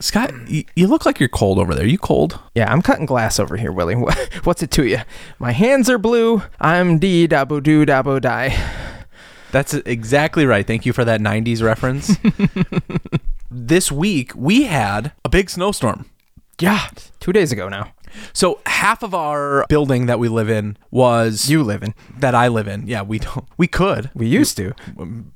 Scott, you, you look like you're cold over there. You cold? Yeah, I'm cutting glass over here, Willie. What's it to you? My hands are blue. I'm dee dabo doo dabo die. That's exactly right. Thank you for that 90s reference. this week, we had a big snowstorm. Yeah, two days ago now. So half of our building that we live in was You live in. that I live in. Yeah, we don't. We could, We used to,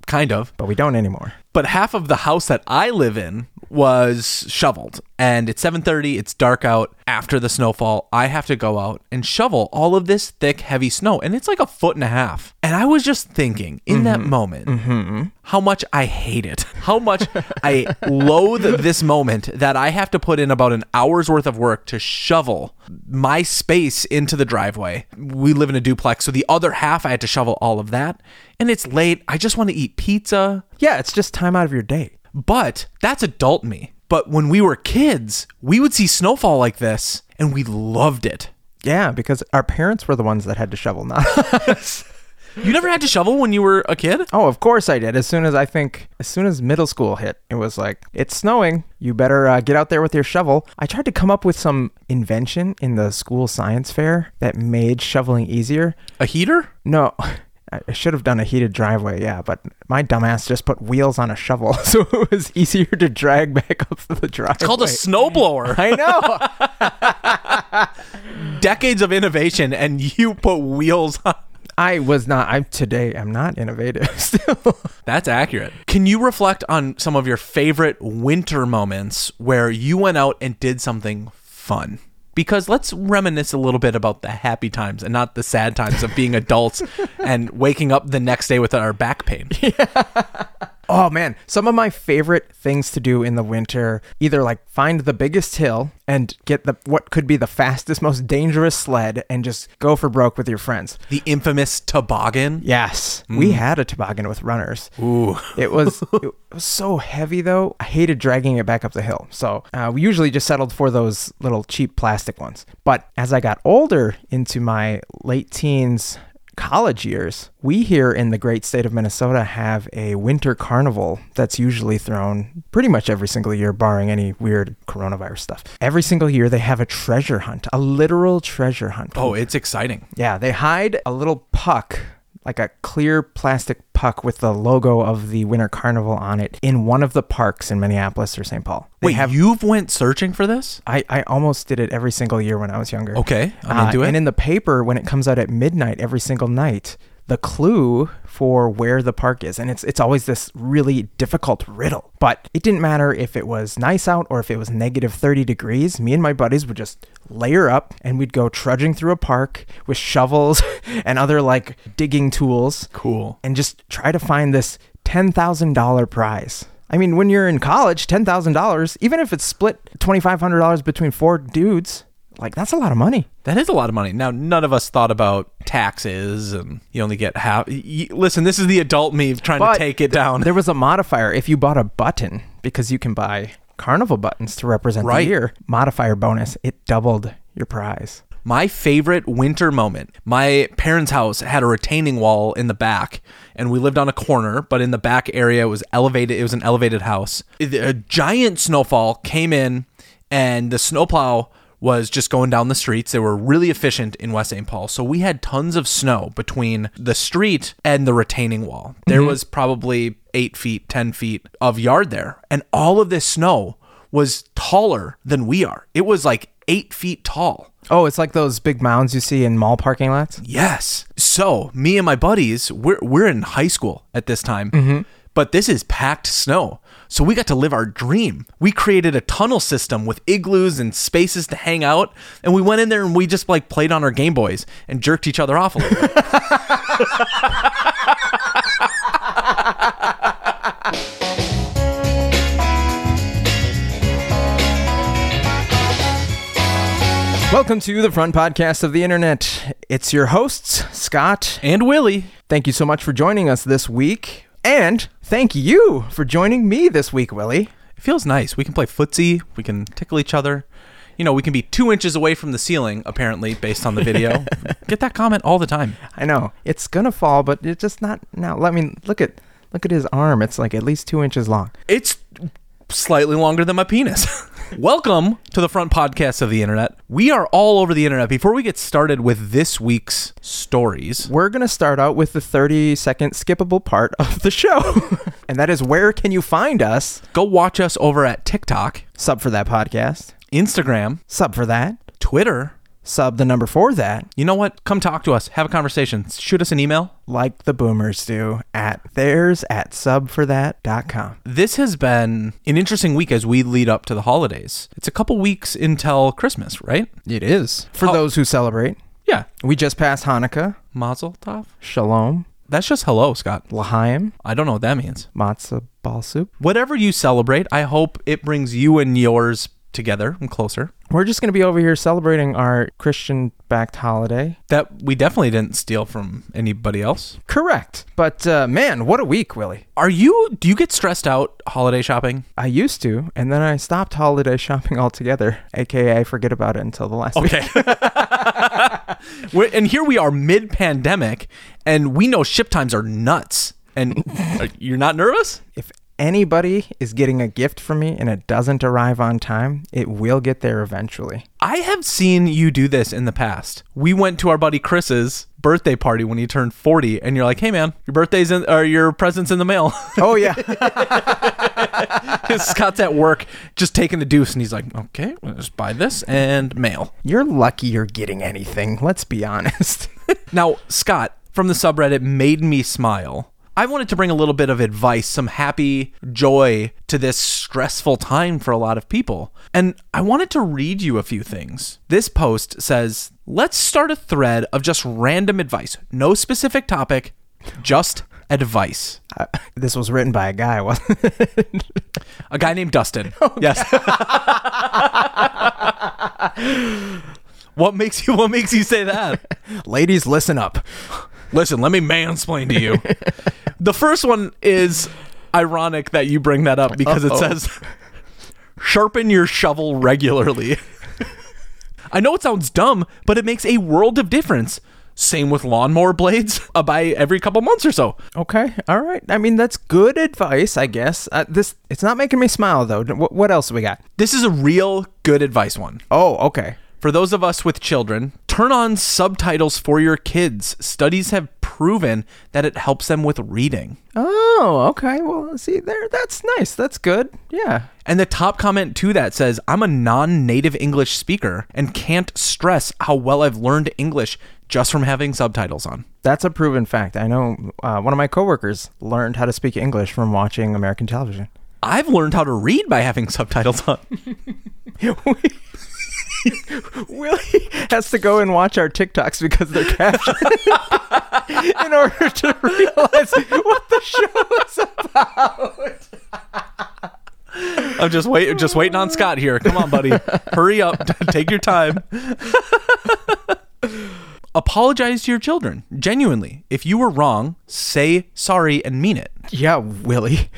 kind of. but we don't anymore. But half of the house that I live in was shoveled and it's 7:30 it's dark out. After the snowfall I have to go out and shovel all of this thick heavy snow and it's like a foot and a half. And I was just thinking in that mm-hmm. moment mm-hmm. how much I hate it how much I loathe this moment that I have to put in about an hour's worth of work to shovel my space into the driveway. We live in a duplex so the other half I had to shovel all of that and it's late I just want to eat pizza Yeah, it's just time out of your day. but that's adult me. But when we were kids, we would see snowfall like this and we loved it. Yeah, because our parents were the ones that had to shovel, not us. You never had to shovel when you were a kid? Oh, of course I did. As soon as I think, as soon as middle school hit, it was like, it's snowing. You better uh, get out there with your shovel. I tried to come up with some invention in the school science fair that made shoveling easier. A heater? No, I should have done a heated driveway, yeah, but my dumbass just put wheels on a shovel, so it was easier to drag back up the driveway. It's called a snowblower. I know. Decades of innovation and you put wheels on. I was not. I'm today. I'm not innovative still. That's accurate. Can you reflect on some of your favorite winter moments where you went out and did something fun? Because let's reminisce a little bit about the happy times and not the sad times of being adults and waking up the next day with our back pain. Oh man, some of my favorite things to do in the winter, either like find the biggest hill and get the what could be the fastest, most dangerous sled and just go for broke with your friends. The infamous toboggan. Yes, we had a toboggan with runners. Ooh. It was it was so heavy though. I hated dragging it back up the hill. So uh, we usually just settled for those little cheap plastic ones. But as I got older into my late teens, college years, we here in the great state of Minnesota have a winter carnival that's usually thrown pretty much every single year, barring any weird coronavirus stuff. Every single year they have a treasure hunt, a literal treasure hunt. Oh, it's exciting. Yeah, they hide a little puck, like a clear plastic puck with the logo of the Winter Carnival on it, in one of the parks in Minneapolis or St. Paul. They Wait, have. you've went searching for this? I, I almost did it every single year when I was younger. Okay, I'm Uh, into it. And in the paper, when it comes out at midnight every single night, the clue for where the park is, and it's it's always this really difficult riddle. But it didn't matter if it was nice out or if it was negative 30 degrees. Me and my buddies would just layer up and we'd go trudging through a park with shovels and other like digging tools cool. and just try to find this $10,000 prize. I mean, when you're in college, $10,000, even if it's split $2,500 between four dudes, like that's a lot of money. That is a lot of money. Now, none of us thought about taxes, and you only get half. listen, this is the adult me trying But to take it down. There was a modifier if you bought a button because you can buy carnival buttons to represent Right. the year. Modifier bonus, it doubled your prize. My favorite winter moment. My parents' house had a retaining wall in the back, and we lived on a corner, but in the back area it was elevated. It was an elevated house. A giant snowfall came in, and the snowplow was just going down the streets. They were really efficient in West St. Paul. So we had tons of snow between the street and the retaining wall. There mm-hmm. was probably eight feet, 10 feet of yard there. And all of this snow was taller than we are. It was like eight feet tall. Oh, it's like those big mounds you see in mall parking lots? Yes. So me and my buddies, we're we're in high school at this time, mm-hmm. but this is packed snow. So we got to live our dream. We created a tunnel system with igloos and spaces to hang out, and we went in there and we just like played on our Game Boys and jerked each other off a little bit. Welcome to the front podcast of the internet. It's your hosts, Scott. and Willie, Thank you so much for joining us this week. And thank you for joining me this week, Willie. it feels nice. We can play footsie. We can tickle each other. You know, we can be two inches away from the ceiling, apparently, based on the video. Get that comment all the time. I know it's gonna fall, but it's just not now. Let me look at look at his arm. It's like at least two inches long. It's slightly longer than my penis. Welcome to the front podcast of the internet. We are all over the internet. Before we get started with this week's stories, We're going to start out with the 30 second skippable part of the show. and that is where can you find us? go watch us over at TikTok, Sub for that podcast. Instagram, Sub for that. Twitter. Sub the number for that. You know what? Come talk to us. Have a conversation. Shoot us an email. Like the boomers do at theirs at subforthat.com. This has been an interesting week as we lead up to the holidays. It's a couple weeks until Christmas, right? It is. For those who celebrate, Yeah. we just passed Hanukkah, Mazel tov. Shalom, That's just hello, Scott. L'chaim, I don't know what that means. matzah ball soup. Whatever you celebrate, I hope it brings you and yours together and closer. We're just going to be over here celebrating our Christian backed holiday. That we definitely didn't steal from anybody else. Correct. But uh, man, what a week, Willie. Are you do you get stressed out holiday shopping? I used to, and then I stopped holiday shopping altogether, aka I forget about it until the last week. Okay. We're- and here we are mid pandemic and we know ship times are nuts. And you're not nervous? If anybody is getting a gift from me and it doesn't arrive on time, it will get there eventually. I have seen you do this in the past. We went to our buddy Chris's birthday party when he turned 40 and you're like, "Hey man, your birthday's in or your present's in the mail." Oh yeah. Scott's at work just taking a deuce and he's like, "Okay, well, just buy this and mail." you're lucky you're getting anything, let's be honest. Now, Scott from the subreddit made me smile. I wanted to bring a little bit of advice, some happy joy to this stressful time for a lot of people. And I wanted to read you a few things. This post says, Let's start a thread of just random advice. No specific topic, just advice. Uh, this was written by a guy, wasn't it? A guy named Dustin. Yes. what makes you what makes you say that? Ladies, listen up. Listen, let me mansplain to you. the first one is ironic that you bring that up because it Uh-oh. says sharpen your shovel regularly. I know it sounds dumb, but it makes a world of difference. Same with lawnmower blades, uh, by every couple months or so. Okay, all right. I mean, that's good advice, I guess. Uh, this it's not making me smile though. What, what else we got? This is a real good advice one. Oh, okay. For those of us with children, turn on subtitles for your kids. Studies have proven that it helps them with reading. Oh, okay. Well, see there. That's nice. That's good. Yeah. And the top comment to that says, I'm a non native English speaker and can't stress how well I've learned English just from having subtitles on. That's a proven fact. I know uh, one of my coworkers learned how to speak English from watching American television. I've learned how to read by having subtitles on. Willie has to go and watch our TikToks because they're captioned in order to realize what the show is about. I'm just wait, just waiting on Scott here. Come on, buddy, hurry up, take your time. Apologize to your children genuinely. If you were wrong, say sorry and mean it. Yeah, Willie.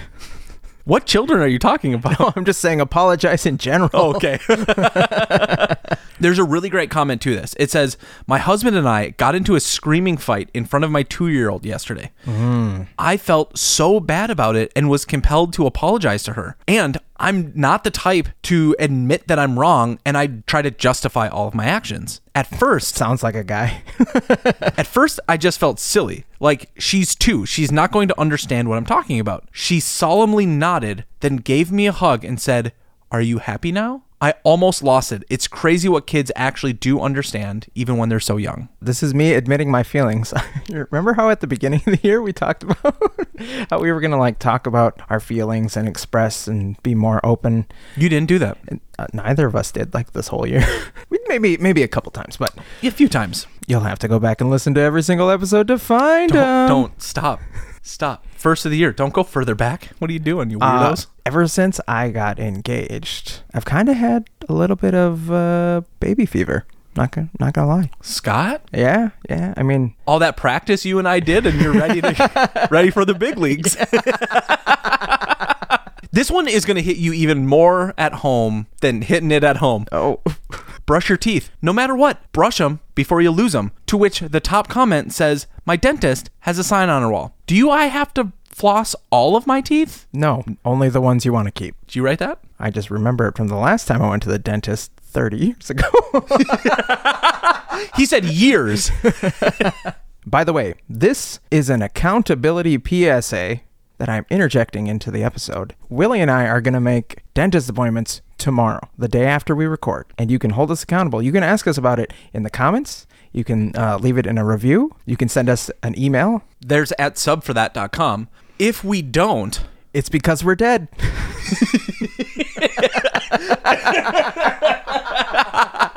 What children are you talking about? I'm just saying apologize in general. Oh, okay. There's a really great comment to this. It says, My husband and I got into a screaming fight in front of my two year old yesterday. Mm. I felt so bad about it and was compelled to apologize to her. And I'm not the type to admit that I'm wrong and I try to justify all of my actions. At first, Sounds like a guy. at first, I just felt silly. Like, she's two. She's not going to understand what I'm talking about. She solemnly nodded, then gave me a hug and said, Are you happy now? I almost lost it. It's crazy what kids actually do understand, even when they're so young. this is me admitting my feelings. Remember how at the beginning of the year we talked about how we were going to like talk about our feelings and express and be more open? You didn't do that. And, uh, neither of us did like this whole year. maybe maybe a couple times, but A few times. you'll have to go back and listen to every single episode to find Don't, don't stop. Stop. First of the year. Don't go further back. What are you doing, you Uh, weirdos? ever since I got engaged, I've kind of had a little bit of uh, baby fever. Not gonna, not gonna lie. Scott, Yeah, yeah. I mean, all that practice you and I did, and you're ready to ready for the big leagues. this one is going to hit you even more at home than hitting it at home. oh, Brush your teeth, no matter what. Brush them before you lose them. To which the top comment says, "My dentist has a sign on her wall. Do you? I have to floss all of my teeth." no, only the ones you want to keep. Did you write that? I just remember it from the last time I went to the dentist 30 years ago. He said years. By the way, this is an accountability PSA that I'm interjecting into the episode. Willie and I are going to make dentist appointments tomorrow, the day after we record, and you can hold us accountable. You can ask us about it in the comments. You can uh, leave it in a review. You can send us an email. There's at subforthat.com. If we don't, It's because we're dead.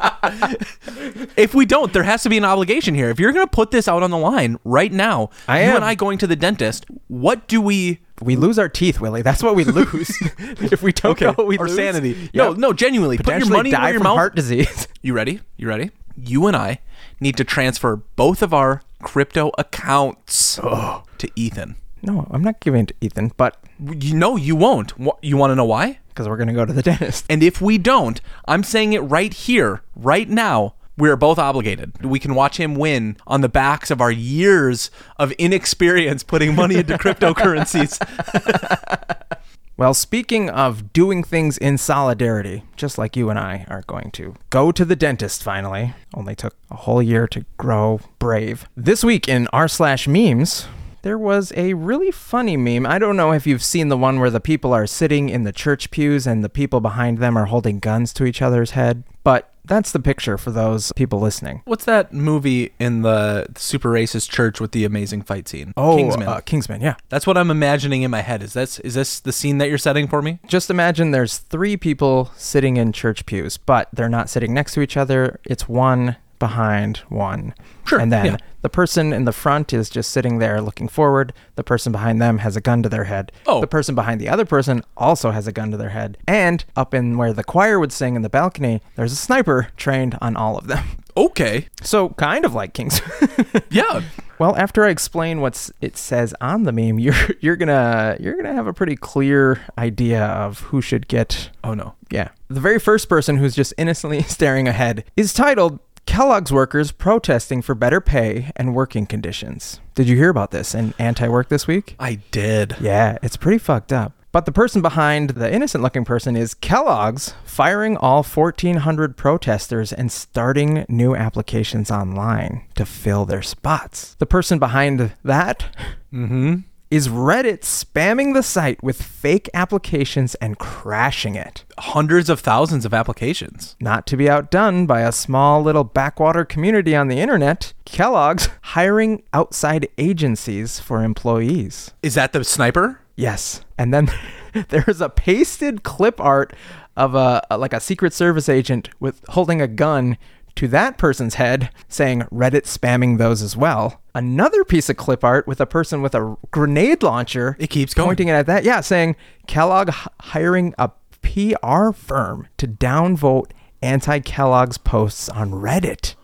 if we don't, there has to be an obligation here. If you're going to put this out on the line right now, I you am. and I going to the dentist, what do we We lose our teeth, Willie. That's what we lose if we don't go. We our lose. sanity? No, Yep. no, genuinely. Put your money die where your from mouth. heart disease. You ready? You ready? You and I need to transfer both of our crypto accounts oh. to Ethan. no, I'm not giving it to Ethan, but You know you won't. You want to know why? because we're gonna go to the dentist. And if we don't, I'm saying it right here, right now. We are both obligated. We can watch him win on the backs of our years of inexperience putting money into cryptocurrencies. Well, speaking of doing things in solidarity, just like you and I are going to go to the dentist finally. Only took a whole year to grow brave. This week in r slash memes, there was a really funny meme. I don't know if you've seen the one where the people are sitting in the church pews and the people behind them are holding guns to each other's head, but that's the picture for those people listening. What's that movie in the super racist church with the amazing fight scene? Oh, Kingsman. Uh, Kingsman, yeah. That's what I'm imagining in my head. Is this is this the scene that you're setting for me? Just imagine there's three people sitting in church pews, but they're not sitting next to each other. It's one behind one. Sure, And then yeah. the person in the front is just sitting there looking forward. The person behind them has a gun to their head. Oh. The person behind the other person also has a gun to their head. And up in where the choir would sing in the balcony, there's a sniper trained on all of them. Okay. So kind of like Kings. Yeah. Well, after I explain what it says on the meme, you're you're gonna you're gonna have a pretty clear idea of who should get Oh no. yeah. The very first person who's just innocently staring ahead is titled Kellogg's workers protesting for better pay and working conditions. Did you hear about this in anti work this week? I did. Yeah, it's pretty fucked up. But the person behind the innocent looking person is Kellogg's firing all 1,400 protesters and starting new applications online to fill their spots. The person behind that Mm-hmm. Is Reddit spamming the site with fake applications and crashing it. Hundreds of thousands of applications. Not to be outdone by a small little backwater community on the internet, Kellogg's hiring outside agencies for employees. Is that the sniper? Yes. And then there's a pasted clip art of a, a- like a secret service agent with holding a gun to that person's head saying Reddit spamming those as well. Another piece of clip art with a person with a grenade launcher It keeps going. pointing it at that. Yeah, saying Kellogg h- hiring a PR firm to downvote anti-Kellogg's posts on Reddit.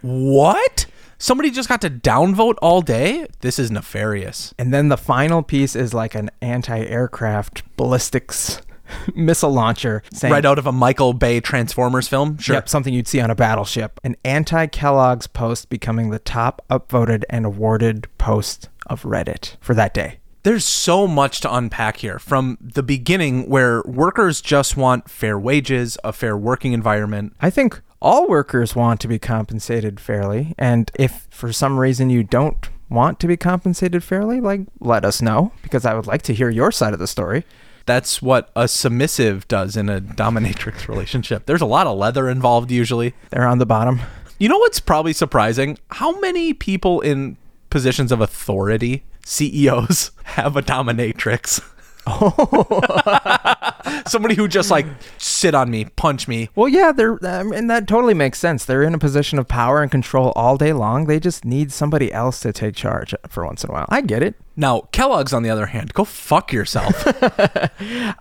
What? Somebody just got to downvote all day? This is nefarious. And then the final piece is like an anti-aircraft ballistics missile launcher saying Right out of a Michael Bay Transformers film? Sure. Yep, something you'd see on a battleship. An anti Kellogg's post becoming the top upvoted and awarded post of Reddit for that day. There's so much to unpack here from the beginning where workers just want fair wages, a fair working environment. I think all workers want to be compensated fairly. And if for some reason you don't want to be compensated fairly, like let us know because I would like to hear your side of the story. That's what a submissive does in a dominatrix relationship. There's a lot of leather involved usually. They're on the bottom. You know what's probably surprising? How many people in positions of authority, CEOs, have a dominatrix? Somebody who just like sit on me, punch me. Well, yeah, they're, um, and that totally makes sense. They're in a position of power and control all day long. They just need somebody else to take charge for once in a while. I get it. Now, Kellogg's on the other hand, go fuck yourself.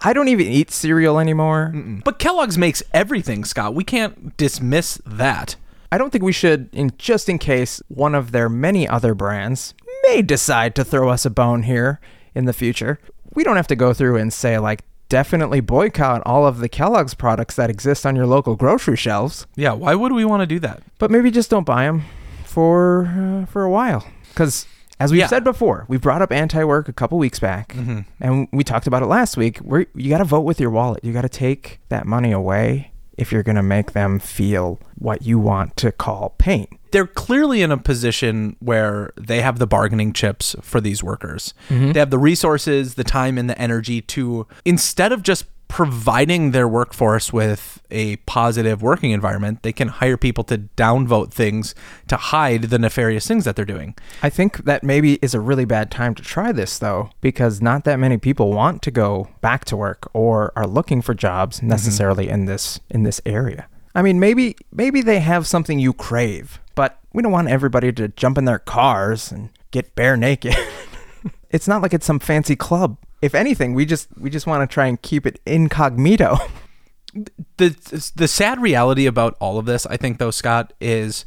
I don't even eat cereal anymore. but Kellogg's makes everything, Scott. We can't dismiss that. I don't think we should, in just in case one of their many other brands may decide to throw us a bone here in the future. We don't have to go through and say like definitely boycott all of the Kellogg's products that exist on your local grocery shelves, Yeah, why would we want to do that? but maybe just don't buy them for uh, for a while. Cuz As we've Yeah. said before, we brought up anti-work a couple weeks back, Mhm. and we talked about it last week. Where you got to vote with your wallet. You got to take that money away if you're going to make them feel what you want to call pain. they're clearly in a position where they have the bargaining chips for these workers. Mm-hmm. They have the resources, the time, and the energy to, instead of just providing their workforce with a positive working environment, they can hire people to downvote things to hide the nefarious things that they're doing. I think that maybe is a really bad time to try this though, because not that many people want to go back to work or are looking for jobs mm-hmm. necessarily in this in this area. I mean, maybe maybe they have something you crave, but we don't want everybody to jump in their cars and get bare naked. it's not like it's some fancy club. If anything, we just we just want to try and keep it incognito. the the sad reality about all of this, I think, though, Scott, is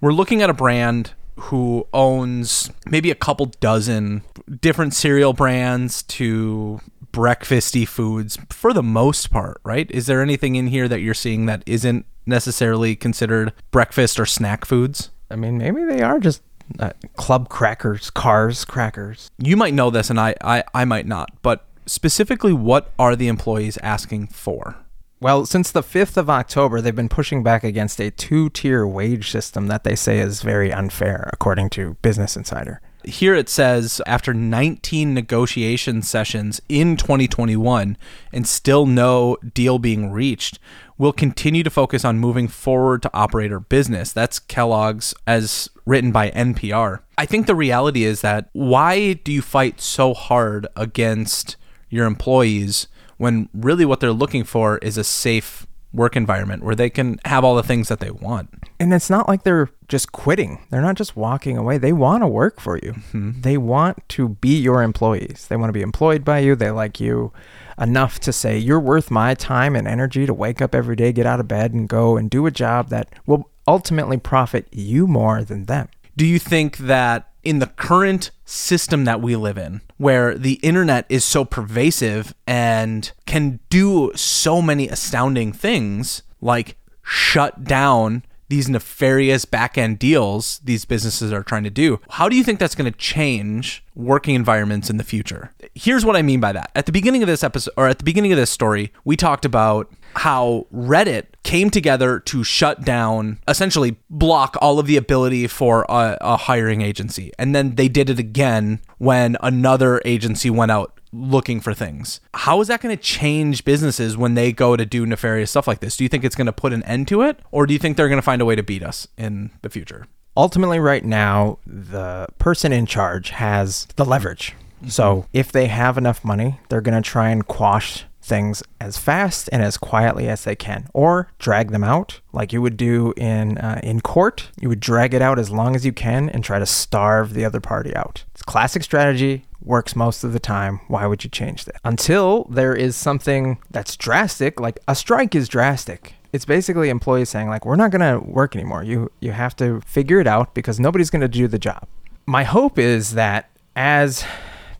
we're looking at a brand who owns maybe a couple dozen different cereal brands to breakfasty foods for the most part, right? Is there anything in here that you're seeing that isn't necessarily considered breakfast or snack foods? I mean, maybe they are just uh, club crackers, Carr's crackers. You might know this and I, I, I might not, but specifically what are the employees asking for? Well, since the 5th of October, they've been pushing back against a two tier wage system that they say is very unfair, according to Business Insider. Here it says after 19 negotiation sessions in 2021 and still no deal being reached we'll continue to focus on moving forward to operator business. That's kellogg's as written by npr i think the reality is that why do you fight so hard against your employees when really what they're looking for is a safe work environment where they can have all the things that they want And it's not like they're just quitting. They're not just walking away. They want to work for you. Mm-hmm. They want to be your employees. They want to be employed by you. They like you enough to say, you're worth my time and energy to wake up every day, get out of bed, and go and do a job that will ultimately profit you more than them. do you think that in the current system that we live in, where the internet is so pervasive and can do so many astounding things, like shut down these nefarious back end deals these businesses are trying to do, how do you think that's going to change working environments in the future? Here's what I mean by that. At the beginning of this episode, or at the beginning of this story, we talked about how Reddit came together to shut down, essentially block all of the ability for a, a hiring agency. And then they did it again when another agency went out looking for things. How is that going to change businesses when they go to do nefarious stuff like this? Do you think it's going to put an end to it? Or do you think they're going to find a way to beat us in the future? ultimately right now the person in charge has the leverage so if they have enough money they're going to try and quash things as fast and as quietly as they can or drag them out like you would do in uh, in court. You would drag it out as long as you can and try to starve the other party out. It's classic strategy works most of the time. Why would you change that? Until there is something that's drastic like a strike is drastic. It's basically employees saying like we're not going to work anymore. You you have to figure it out because nobody's going to do the job. My hope is that as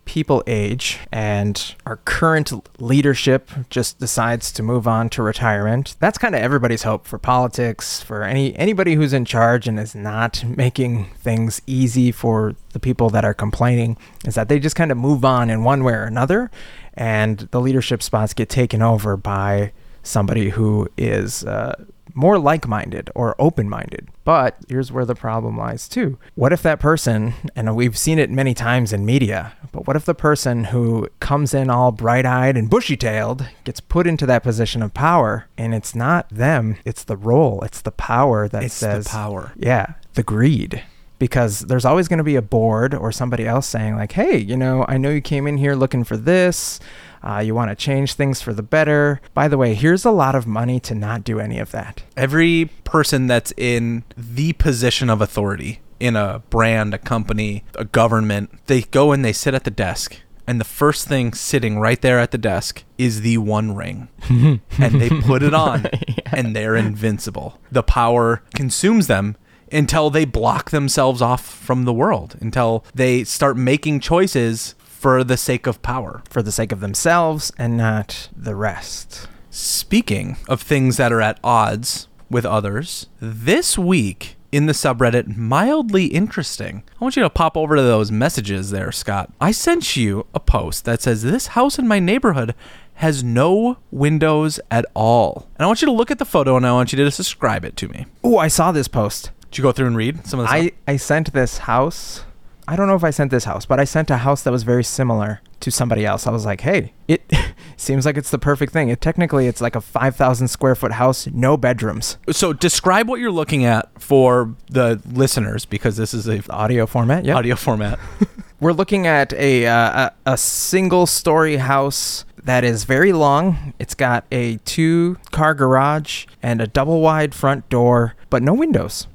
people age and our current leadership just decides to move on to retirement that's kind of everybody's hope for politics for any anybody who's in charge and is not making things easy for the people that are complaining is that they just kind of move on in one way or another and the leadership spots get taken over by somebody who is uh, more like minded or open minded. But here's where the problem lies too. What if that person, and we've seen it many times in media, but what if the person who comes in all bright eyed and bushy tailed gets put into that position of power and it's not them, it's the role, it's the power that It's the says, power. yeah, the greed. Because there's always going to be a board or somebody else saying, like, hey, you know, I know you came in here looking for this. Uh, you want to change things for the better. By the way, here's a lot of money to not do any of that. Every person that's in the position of authority in a brand, a company, a government, they go and they sit at the desk. And the first thing sitting right there at the desk is the one ring. and they put it on and they're invincible. The power consumes them until they block themselves off from the world, until they start making choices for the sake of power. for the sake of themselves and not the rest. Speaking of things that are at odds with others, this week in the subreddit mildly interesting. I want you to pop over to those messages there, Scott. I sent you a post that says this house in my neighborhood has no windows at all. And I want you to look at the photo and I want you to describe it to me. Oh, I saw this post. Did you go through and read some of the I. I sent this house. I don't know if I sent this house, but I sent a house that was very similar to somebody else. I was like, hey, it seems like it's the perfect thing. It technically it's like a 5,000 square foot house, no bedrooms. So describe what you're looking at for the listeners because this is a Audio format, yeah. audio format. We're looking at a, uh, a a single story house that is very long. It's got a two car garage and a double wide front door, but no windows.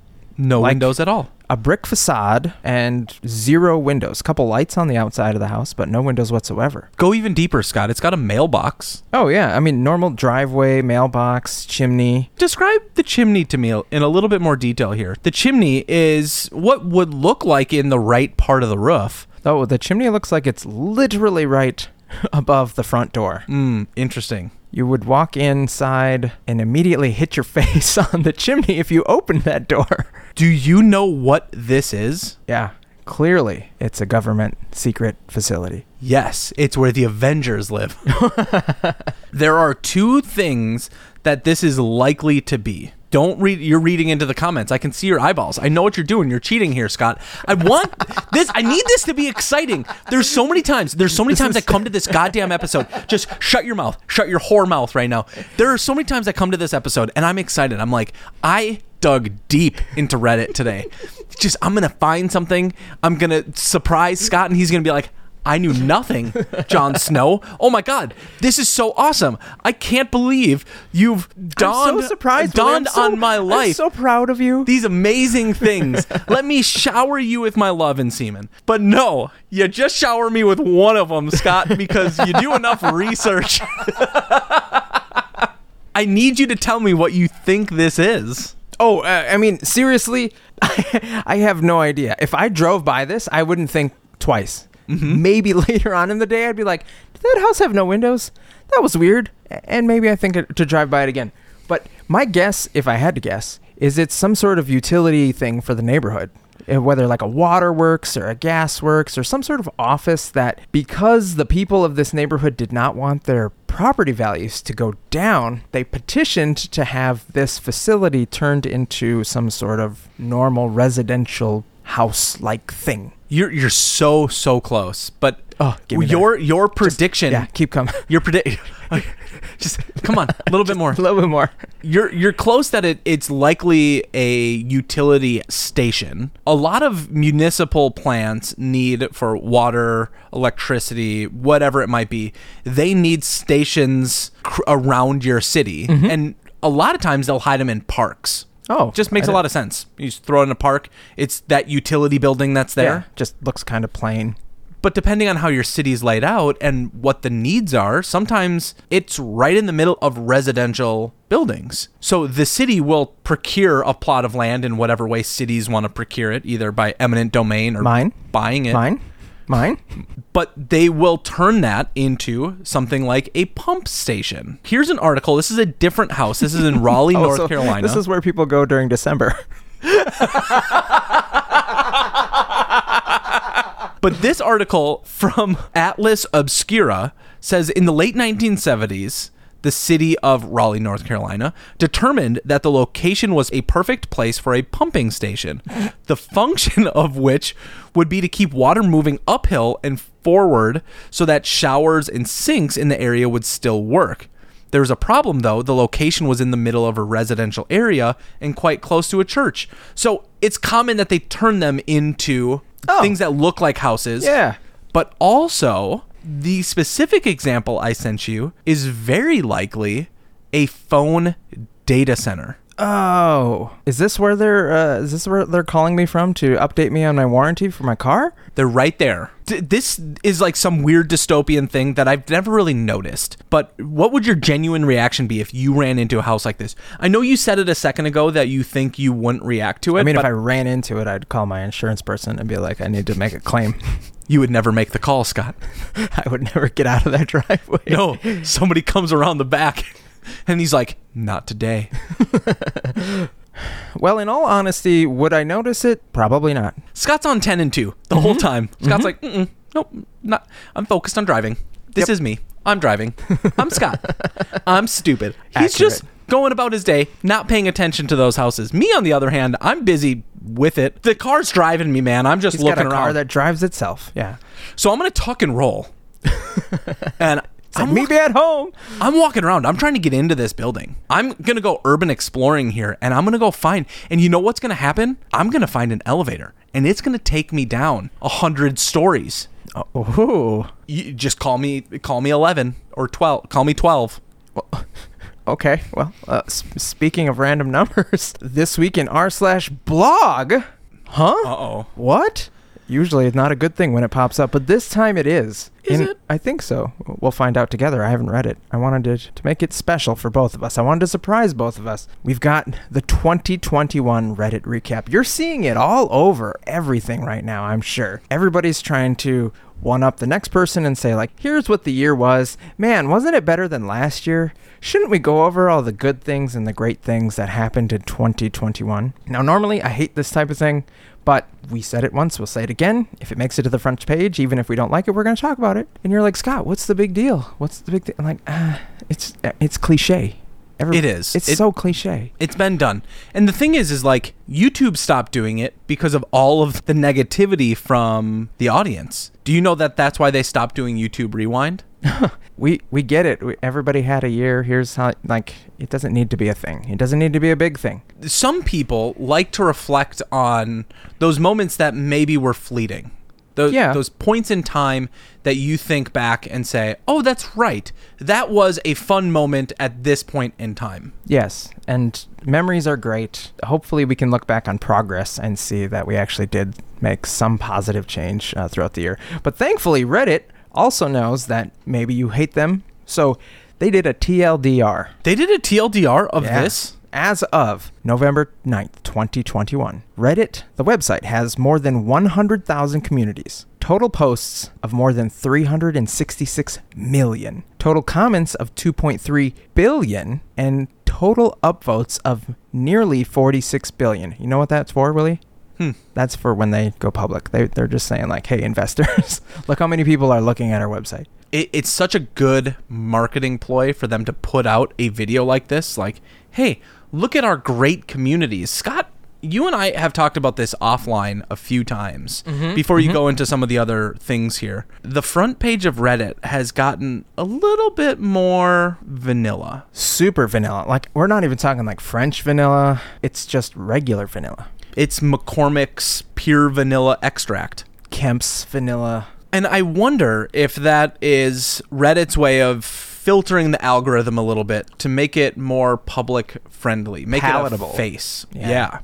No Like- windows at all. A brick facade and zero windows. Couple lights on the outside of the house, but no windows whatsoever. Go even deeper, Scott. It's got a mailbox. Oh yeah, I mean normal driveway, mailbox, chimney. Describe the chimney to me in a little bit more detail here. The chimney is what would look like in the right part of the roof. Oh, the chimney looks like it's literally right above the front door. Hmm, interesting. You would walk inside and immediately hit your face on the chimney if you opened that door. Do you know what this is? Yeah, clearly it's a government secret facility. Yes, it's where the Avengers live. there are two things that this is likely to be. Don't read you're reading into the comments. I can see your eyeballs. I know what you're doing. You're cheating here, Scott. I want this I need this to be exciting. There's so many times. There's so many times I come to this goddamn episode. Just shut your mouth. Shut your whore mouth right now. There are so many times I come to this episode and I'm excited. I'm like, I dug deep into Reddit today. Just I'm gonna find something. I'm gonna surprise Scott and he's gonna be like, I knew nothing, Jon Snow. Oh my God, this is so awesome! I can't believe you've dawned, I'm so surprised. Dawned so- on my I'm life so proud of you. these amazing things. Let me shower you with my love and semen. But no, you just shower me with one of them, Scott, because you do enough research. I need you to tell me what you think this is. Oh, uh, I mean, seriously, I have no idea. If I drove by this, I wouldn't think twice. Maybe later on in the day, I'd be like, "Did that house have no windows? That was weird." And maybe I think to drive by it again. But my guess, if I had to guess, is it's some sort of utility thing for the neighborhood. Uh, Whether like a waterworks or a gas works or some sort of office that, because the people of this neighborhood did not want their property values to go down, they petitioned to have this facility turned into some sort of normal residential house like thing. You're you're so so close, but Oh, give me your your prediction, Yeah, keep coming. your predict, just come on, a little bit more. a little bit more. You're you're close that it, it's likely a utility station. A lot of municipal plants need for water, electricity, whatever it might be. They need stations cr- around your city, mm-hmm. and a lot of times they'll hide them in parks. Oh, Just makes I a lot of sense. You just throw it in a park. It's that utility building that's there. Yeah, just looks kind of plain. But depending on how your city's laid out and what the needs are, sometimes it's right in the middle of residential buildings. So the city will procure a plot of land in whatever way cities want to procure it, either by eminent domain or Mine. buying it. Mine, mine. But they will turn that into something like a pump station. Here's an article. This is a different house. This is in Raleigh, Oh, North so Carolina. This is where people go during December. But this article from Atlas Obscura says in the late 1970s, the city of Raleigh, North Carolina, determined that the location was a perfect place for a pumping station, the function of which would be to keep water moving uphill and forward so that showers and sinks in the area would still work. There was a problem though. The location was in the middle of a residential area and quite close to a church. So it's common that they turn them into Oh. things that look like houses. Yeah. But also, the specific example I sent you is very likely a phone data center. Oh, is this where they're uh, is this where they're calling me from to update me on my warranty for my car? They're right there. D- This is like some weird dystopian thing that I've never really noticed. But what would your genuine reaction be if you ran into a house like this? I know you said it a second ago that you think you wouldn't react to it. I mean, but if I ran into it, I'd call my insurance person and be like, I need to make a claim. you would never make the call, Scott. I would never get out of that driveway. No, somebody comes around the back and he's like, "Not today." Well, in all honesty, would I notice it? Probably not. Scott's on 10 and 2 the whole mm-hmm. time. Scott's mm-hmm. like, Mm-mm, nope, not. I'm focused on driving. This Yep. is me. I'm driving. I'm Scott. I'm stupid. He's just going about his day, not paying attention to those houses. Me, on the other hand, I'm busy with it. The car's driving me, man. I'm just He's looking got a car around. that drives itself. Yeah. so I'm gonna tuck and roll, and So I'm me at home. I'm walking around. I'm trying to get into this building. I'm going to go urban exploring here and I'm going to go find. And you know what's going to happen? I'm going to find an elevator and it's going to take me down a 100 stories. Oh, You just call me call me 11 or 12. Call me 12. Okay. Well, uh, s- speaking of random numbers, this week in r slash blog, huh? Uh-oh. What? Usually it's not a good thing when it pops up, but this time it is. Is it? I think so. We'll find out together. I haven't read it. I wanted to, to make it special for both of us. I wanted to surprise both of us. We've got the 2021 Reddit recap. You're seeing it all over everything right now, I'm sure. Everybody's trying to one up the next person and say, like, here's what the year was. Man, wasn't it better than last year? Shouldn't we go over all the good things and the great things that happened in 2021? Now, normally I hate this type of thing, but we said it once, we'll say it again. If it makes it to the front page, even if we don't like it, we're going to talk about it. And you're like, Scott, what's the big deal? What's the big thing? I'm like, ah, it's it's cliche. Every- It is. It's It- so cliche. It's been done. And the thing is is like YouTube stopped doing it because of all of the negativity from the audience. Do you know that that's why they stopped doing YouTube Rewind? We we get it. We, everybody had a year. Here's how like it doesn't need to be a thing. It doesn't need to be a big thing. some people like to reflect on those moments that maybe were fleeting. Those, Yeah. those points in time that you think back and say, oh, that's right. That was a fun moment at this point in time. Yes, and memories are great. Hopefully, we can look back on progress and see that we actually did make some positive change uh, throughout the year. But thankfully, Reddit also knows that maybe you hate them, so they did a TLDR. They did a TLDR of Yeah. this. As of November 9th, 2021, Reddit, the website, has more than 100,000 communities. Total posts of more than 366 million. Total comments of 2.3 billion. And total upvotes of nearly 46 billion. You know what that's for, Willie? Hmm. That's for when they go public. They, they're just saying, like, hey, investors, look how many people are looking at our website. It, it's such a good marketing ploy for them to put out a video like this. Like, hey, look at our great communities. Scott, you and I have talked about this offline a few times mm-hmm. before you mm-hmm. go into some of the other things here. The front page of Reddit has gotten a little bit more vanilla. Super vanilla. Like, we're not even talking like French vanilla, it's just regular vanilla. It's McCormick's pure vanilla extract. Kemp's vanilla. And I wonder if that is Reddit's way of filtering the algorithm a little bit to make it more public friendly, make Palatable. it a face. Yeah. Yeah.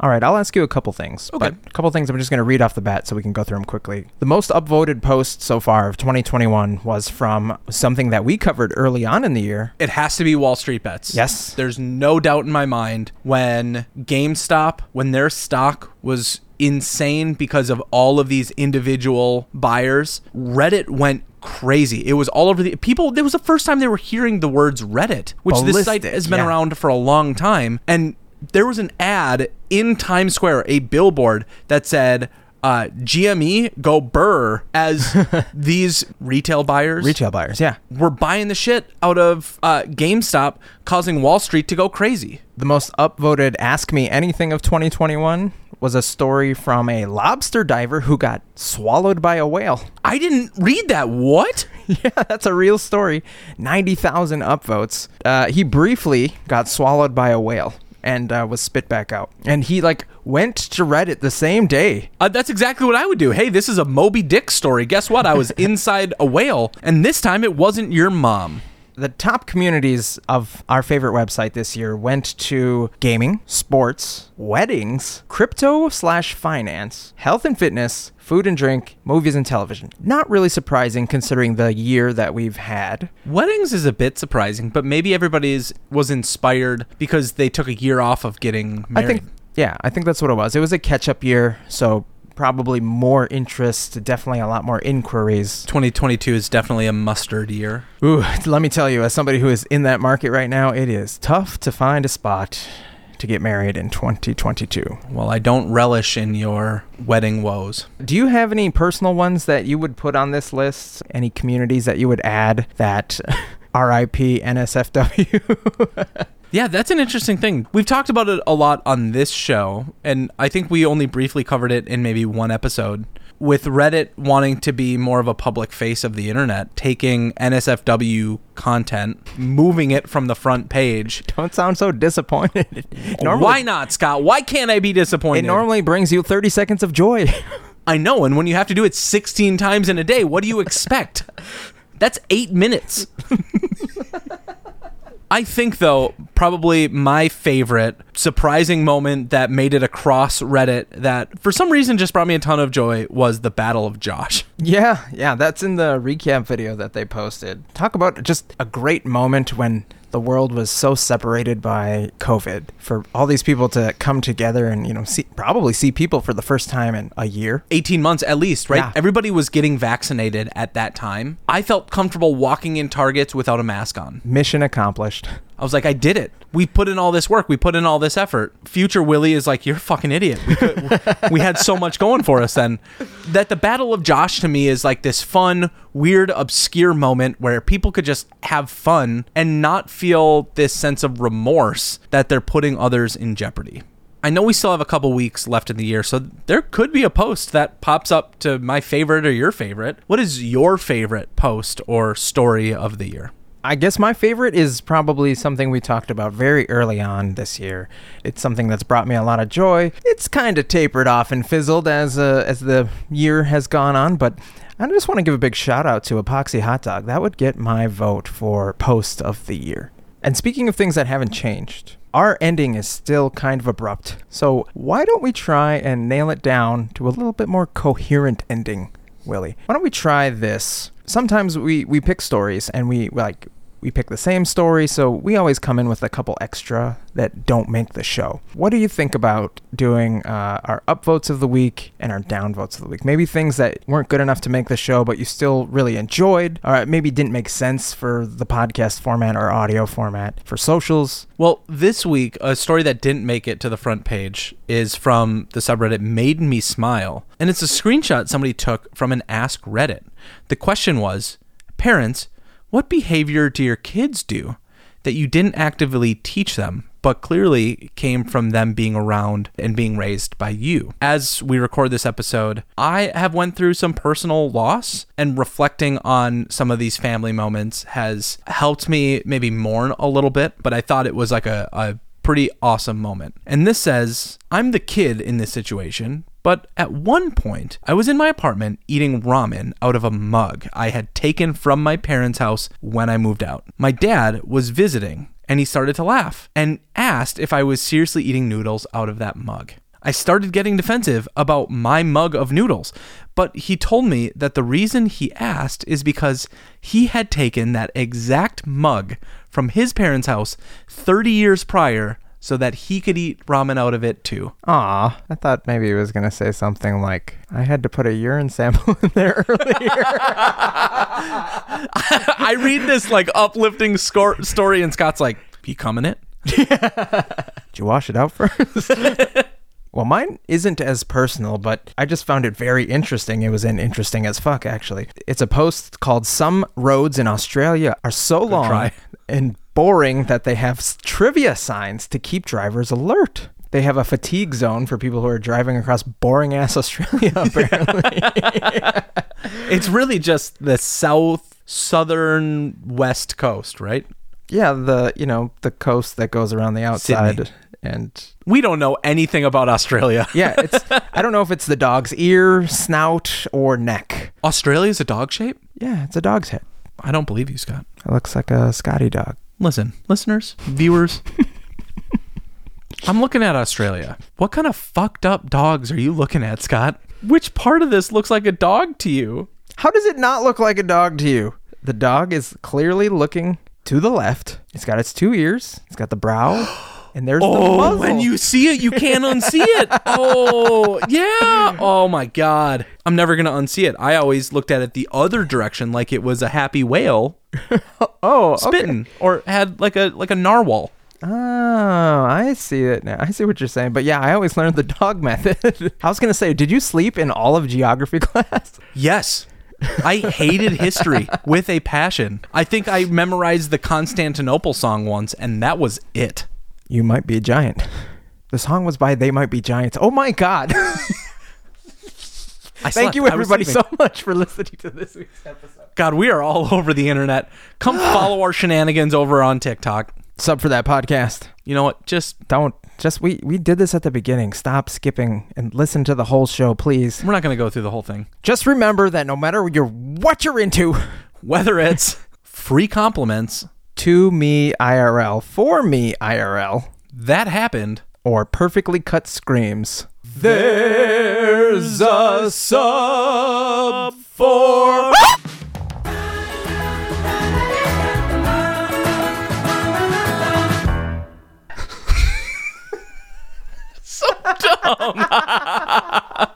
All right, I'll ask you a couple things. Okay. But a couple things I'm just going to read off the bat so we can go through them quickly. The most upvoted post so far of 2021 was from something that we covered early on in the year. It has to be Wall Street bets. Yes. There's no doubt in my mind when GameStop, when their stock was insane because of all of these individual buyers, Reddit went crazy. It was all over the people. It was the first time they were hearing the words Reddit, which this site has been yeah. around for a long time. And there was an ad in Times Square, a billboard that said, uh, GME go burr as these retail buyers Retail buyers, yeah. were buying the shit out of uh, GameStop, causing Wall Street to go crazy. The most upvoted Ask Me Anything of 2021 was a story from a lobster diver who got swallowed by a whale. I didn't read that. What? yeah, that's a real story. 90,000 upvotes. Uh, he briefly got swallowed by a whale and uh, was spit back out. And he like went to Reddit the same day. Uh, that's exactly what I would do. Hey, this is a Moby Dick story. Guess what? I was inside a whale, and this time it wasn't your mom. The top communities of our favorite website this year went to gaming, sports, weddings, crypto slash finance, health and fitness, food and drink, movies and television. Not really surprising considering the year that we've had. Weddings is a bit surprising, but maybe everybody's was inspired because they took a year off of getting married. I think, yeah, I think that's what it was. It was a catch up year, so probably more interest, definitely a lot more inquiries. 2022 is definitely a mustard year. Ooh, let me tell you, as somebody who is in that market right now, it is tough to find a spot. to get married in 2022. Well, I don't relish in your wedding woes. Do you have any personal ones that you would put on this list? Any communities that you would add that RIP NSFW? Yeah, that's an interesting thing. We've talked about it a lot on this show, and I think we only briefly covered it in maybe one episode. With Reddit wanting to be more of a public face of the internet, taking NSFW content, moving it from the front page. Don't sound so disappointed. Normally, Why not, Scott? Why can't I be disappointed? it normally brings you 30 seconds of joy. I know, and when you have to do it 16 times in a day, what do you expect? That's eight minutes. I think, though, probably my favorite surprising moment that made it across Reddit that for some reason just brought me a ton of joy was the Battle of Josh. Yeah, yeah, that's in the recap video that they posted. Talk about just a great moment when the world was so separated by COVID for all these people to come together and, you know, see probably see people for the first time in a year. 18 months at least, right? Yeah. Everybody was getting vaccinated at that time. I felt comfortable walking in Targets without a mask on. Mission accomplished. I was like, I did it. We put in all this work. We put in all this effort. Future Willie is like, you're a fucking idiot. We, could, we had so much going for us then. That the Battle of Josh to me is like this fun, weird, obscure moment where people could just have fun and not feel this sense of remorse that they're putting others in jeopardy. I know we still have a couple weeks left in the year, so there could be a post that pops up to my favorite or your favorite. What is your favorite post or story of the year? I guess my favorite is probably something we talked about very early on this year. It's something that's brought me a lot of joy. It's kind of tapered off and fizzled as uh, as the year has gone on, but I just want to give a big shout out to Epoxy Hot Dog. That would get my vote for post of the year. And speaking of things that haven't changed, our ending is still kind of abrupt. So why don't we try and nail it down to a little bit more coherent ending, Willie? Why don't we try this? Sometimes we we pick stories and we like we pick the same story, so we always come in with a couple extra that don't make the show. What do you think about doing uh, our upvotes of the week and our downvotes of the week? Maybe things that weren't good enough to make the show, but you still really enjoyed, or maybe didn't make sense for the podcast format or audio format for socials. Well, this week, a story that didn't make it to the front page is from the subreddit Made Me Smile. And it's a screenshot somebody took from an Ask Reddit. The question was Parents, what behavior do your kids do that you didn't actively teach them, but clearly came from them being around and being raised by you? As we record this episode, I have went through some personal loss and reflecting on some of these family moments has helped me maybe mourn a little bit, but I thought it was like a, a pretty awesome moment. And this says, I'm the kid in this situation, but at one point, I was in my apartment eating ramen out of a mug I had taken from my parents' house when I moved out. My dad was visiting and he started to laugh and asked if I was seriously eating noodles out of that mug. I started getting defensive about my mug of noodles, but he told me that the reason he asked is because he had taken that exact mug from his parents' house 30 years prior so that he could eat ramen out of it too. Aw, I thought maybe he was going to say something like, I had to put a urine sample in there earlier. I read this like uplifting score- story, and Scott's like, "You coming it?" Did you wash it out first? well, mine isn't as personal, but I just found it very interesting. It was an interesting as fuck, actually. It's a post called Some Roads in Australia Are So Long try. and Boring That They Have Trivia Signs to Keep Drivers Alert. They have a fatigue zone for people who are driving across boring ass Australia, apparently. It's really just the south, southern, west coast, right? yeah, the, you know, the coast that goes around the outside. Sydney. And We don't know anything about Australia. yeah, it's, I don't know if it's the dog's ear, snout, or neck. Australia's a dog shape? Yeah, it's a dog's head. I don't believe you, Scott. It looks like a Scotty dog. Listen, listeners, viewers. I'm looking at Australia. What kind of fucked up dogs are you looking at, Scott? Which part of this looks like a dog to you? How does it not look like a dog to you? The dog is clearly looking to the left. It's got its two ears. It's got the brow, and there's the Oh, muzzle. when you see it, you can't unsee it. Oh, yeah. Oh my god. I'm never going to unsee it. I always looked at it the other direction like it was a happy whale oh, okay. spitting or had like a like a narwhal. Oh, I see it now. I see what you're saying. But yeah, I always learned the dog method. I was gonna say, did you sleep in all of geography class? Yes. I hated history with a passion. I think I memorized the Constantinople song once, and that was it. You might be a giant. The song was by They Might Be Giants. Oh my God. I Thank you, everybody, so much for listening to this week's episode. God, we are all over the internet. Come follow our shenanigans over on TikTok. Sub for that podcast. You know what? Just Don't just we we did this at the beginning. Stop skipping and listen to the whole show, please. we're not going to go through the whole thing. Just remember that no matter you're what you're into, Whether it's free compliments, to me IRL, for me IRL, That happened. or perfectly cut screams. There's a sub for. so dumb.